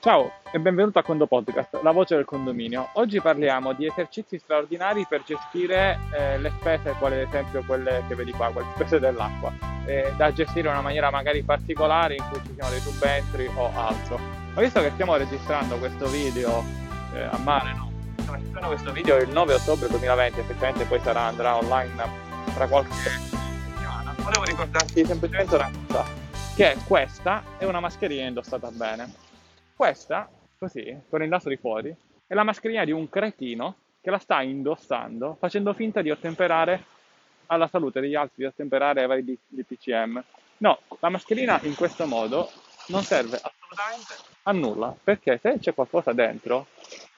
Ciao e benvenuto a Condo Podcast, la voce del condominio. Oggi parliamo di esercizi straordinari per gestire eh, le spese, quali ad esempio quelle che vedi qua, quelle spese dell'acqua, eh, da gestire in una maniera magari particolare in cui ci siano dei subentri o altro. Ma visto che stiamo registrando questo video eh, a mare, no? Stiamo registrando questo video il 9 ottobre 2020, effettivamente poi sarà, andrà online tra qualche settimana, volevo ricordarti semplicemente una cosa, che questa è una mascherina indossata bene questa, così, con il naso di fuori, è la mascherina di un cretino che la sta indossando facendo finta di ottemperare alla salute degli altri, di ottemperare ai vari DPCM. No, la mascherina in questo modo non serve assolutamente a nulla, perché se c'è qualcosa dentro,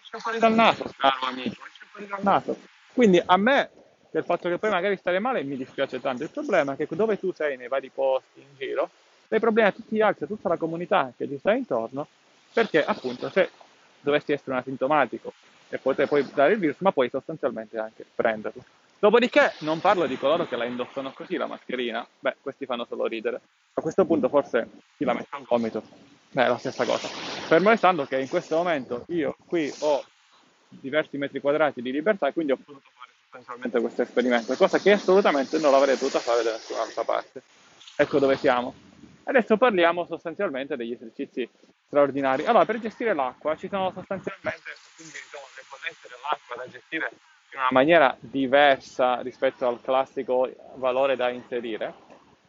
c'è fuori dal naso, caro amico, c'è fuori dal naso. Quindi a me del fatto che poi magari stare male mi dispiace tanto. Il problema è che dove tu sei nei vari posti in giro, dai problemi a tutti gli altri, a tutta la comunità che ti sta intorno, perché appunto se dovessi essere un asintomatico e poter poi dare il virus, ma puoi sostanzialmente anche prenderlo. Dopodiché non parlo di coloro che la indossano così la mascherina, beh, questi fanno solo ridere. A questo punto forse chi la mette al gomito, beh, è la stessa cosa. Fermo restando che in questo momento io qui ho diversi metri quadrati di libertà e quindi ho potuto fare sostanzialmente questo esperimento, cosa che assolutamente non l'avrei potuta fare da nessun'altra parte. Ecco dove siamo. Adesso parliamo sostanzialmente degli esercizi straordinari. Allora, per gestire l'acqua ci sono sostanzialmente diciamo, le bollette dell'acqua da gestire in una maniera diversa rispetto al classico valore da inserire.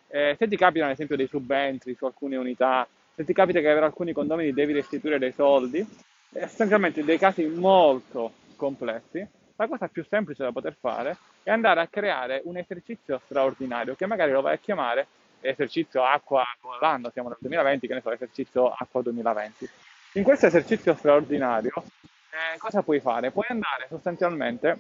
Eh, se ti capitano ad esempio dei subentri su alcune unità, se ti capita che per alcuni condomini devi restituire dei soldi, eh, sostanzialmente dei casi molto complessi, la cosa più semplice da poter fare è andare a creare un esercizio straordinario che magari lo vai a chiamare esercizio acqua con l'anno, siamo nel 2020, che ne so, esercizio acqua 2020. In questo esercizio straordinario, eh, cosa puoi fare? Puoi andare sostanzialmente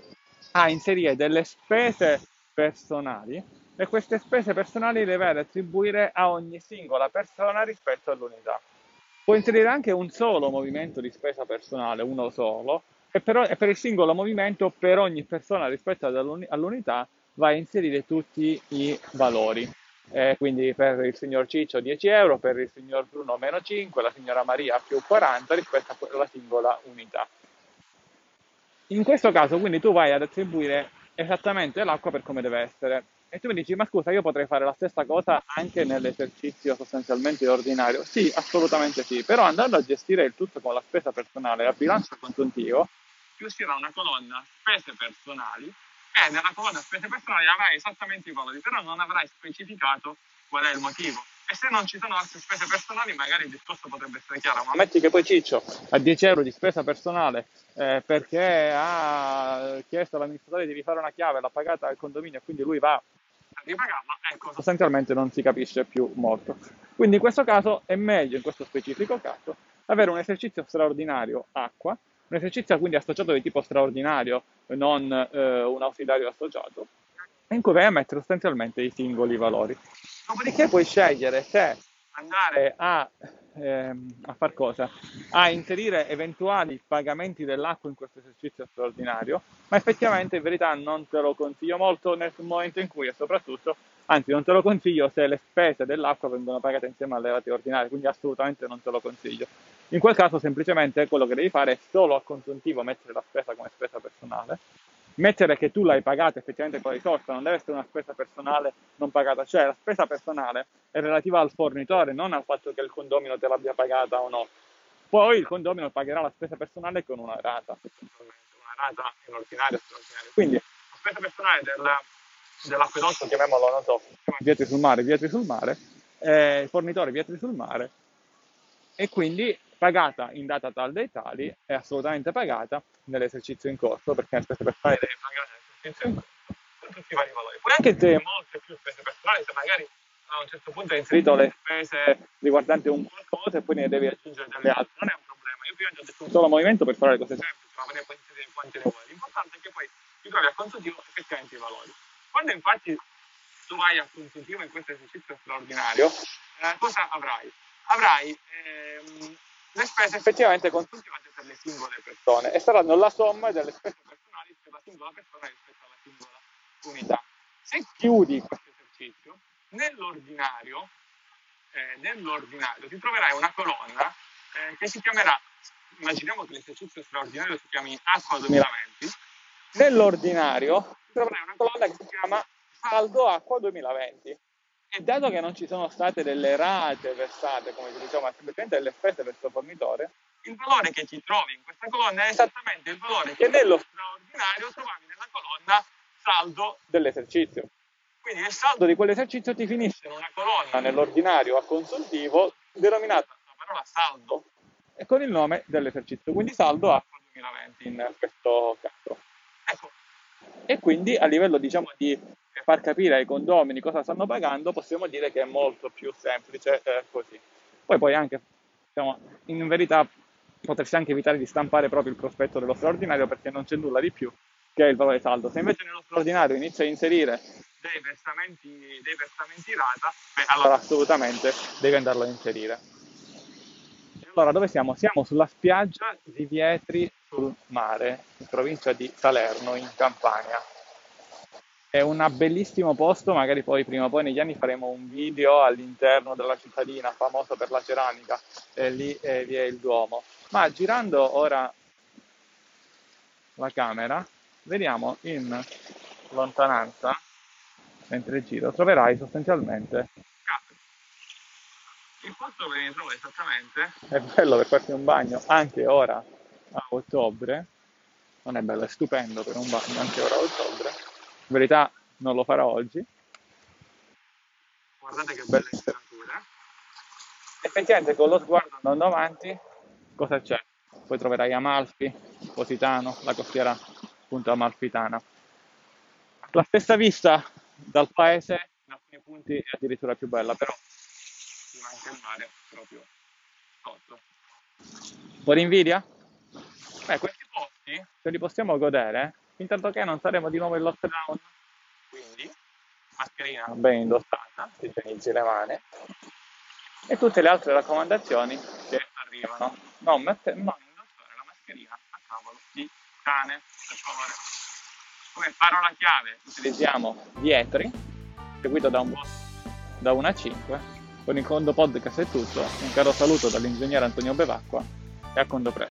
a inserire delle spese personali e queste spese personali le vai ad attribuire a ogni singola persona rispetto all'unità. Puoi inserire anche un solo movimento di spesa personale, uno solo, e per, e per il singolo movimento per ogni persona rispetto all'unità vai a inserire tutti i valori eh, quindi per il signor Ciccio 10 euro, per il signor Bruno meno 5, la signora Maria più 40 rispetto alla singola unità. In questo caso quindi tu vai ad attribuire esattamente l'acqua per come deve essere e tu mi dici ma scusa io potrei fare la stessa cosa anche nell'esercizio sostanzialmente ordinario? Sì, assolutamente sì, però andando a gestire il tutto con la spesa personale e a bilancio consuntivo ti uscirà una colonna spese personali e nella colonna spese personali avrai esattamente i valori, però non avrai specificato qual è il motivo. E se non ci sono altre spese personali, magari il discorso potrebbe essere chiaro. Ma metti che poi Ciccio ha 10 euro di spesa personale eh, perché ha chiesto all'amministratore di rifare una chiave, l'ha pagata al condominio e quindi lui va a ripagarla, ecco, sostanzialmente non si capisce più molto. Quindi in questo caso è meglio, in questo specifico caso, avere un esercizio straordinario acqua un esercizio quindi associato di tipo straordinario, non eh, un ausiliario associato, in cui vai a mettere sostanzialmente i singoli valori. Dopodiché puoi scegliere se andare a, ehm, a far cosa? A inserire eventuali pagamenti dell'acqua in questo esercizio straordinario, ma effettivamente in verità non te lo consiglio molto nel momento in cui e soprattutto, anzi non te lo consiglio se le spese dell'acqua vengono pagate insieme alle rate ordinarie, quindi assolutamente non te lo consiglio. In quel caso semplicemente quello che devi fare è solo a consuntivo mettere la spesa come spesa personale, mettere che tu l'hai pagata effettivamente con la risorsa, non deve essere una spesa personale non pagata, cioè la spesa personale è relativa al fornitore, non al fatto che il condomino te l'abbia pagata o no. Poi il condomino pagherà la spesa personale con una rata, una rata in ordinario straordinario. Quindi la spesa personale del, dell'acquedotto, chiamiamolo, non so, Vietri sul mare, Vietri sul mare, eh, fornitore Vietri sul mare, e quindi pagata in data tal dei tali, è assolutamente pagata nell'esercizio in corso, perché le spese personali devi pagare nell'esercizio in corso con tutti i vari valori. Puoi anche te molte più spese personali se magari a un certo punto hai inserito le spese riguardanti un qualcosa e poi ne devi aggiungere delle altre, non è un problema. Io prima ti ho detto un solo movimento per fare le cose semplici, ma ne puoi inserire quanti ne vuoi. L'importante è che poi ti trovi a consuntivo effettivamente i valori. Quando infatti tu vai a consuntivo in questo esercizio straordinario, eh, cosa avrai? Avrai ehm, le spese effettivamente consuntivate per le singole persone e saranno la somma delle spese personali per la singola persona rispetto alla singola unità. Se chiudi questo esercizio, nell'ordinario, eh, nell'ordinario ti troverai una colonna eh, che si chiamerà, immaginiamo che l'esercizio straordinario si chiami Acqua 2020, nell'ordinario troverai una colonna che si chiama Saldo Acqua 2020. E dato che non ci sono state delle rate versate, come ti dicevo, ma semplicemente delle spese verso fornitore, il valore che ti trovi in questa colonna è esattamente il valore che nello straordinario trovavi nella colonna saldo dell'esercizio. Quindi il saldo di quell'esercizio ti finisce in una colonna nell'ordinario a consuntivo denominata la parola saldo e con il nome dell'esercizio, quindi saldo H 2020 in questo caso. E quindi a livello diciamo di far capire ai condomini cosa stanno pagando, possiamo dire che è molto più semplice eh, così. Poi puoi anche, diciamo, in verità potresti anche evitare di stampare proprio il prospetto dello straordinario perché non c'è nulla di più che il valore saldo. Se invece nello straordinario inizia a inserire dei versamenti, dei versamenti rata, beh, allora assolutamente devi andarlo a inserire. Allora, dove siamo? Siamo sulla spiaggia di Vietri sul mare, in provincia di Salerno, in Campania. È un bellissimo posto, magari poi prima o poi negli anni faremo un video all'interno della cittadina, famosa per la ceramica, e lì eh, vi è il Duomo. Ma girando ora la camera, vediamo in lontananza, mentre giro, troverai sostanzialmente. Il posto dove mi trovo esattamente è bello per farti un bagno anche ora a ottobre, non è bello, è stupendo per un bagno anche ora a ottobre, in verità non lo farò oggi. Guardate che belle insenature. Effettivamente con lo sguardo andando avanti, cosa c'è? Poi troverai Amalfi, Positano, la costiera appunto amalfitana. La stessa vista dal paese in alcuni punti è addirittura più bella, però ti manca il mare proprio sotto. Un po' di invidia? Beh, questi posti ce li possiamo godere intanto che non saremo di nuovo in lockdown. Quindi, mascherina ben indossata, ti igienizzi le mani e tutte le altre raccomandazioni che arrivano. Non, mette, non indossare la mascherina a cavolo di cane, per favore. Come parola chiave utilizziamo dietri, seguito da un boss da 1 a 5. Con il Condo Podcast è tutto. Un caro saluto dall'ingegnere Antonio Bevacqua e a Condo Presto.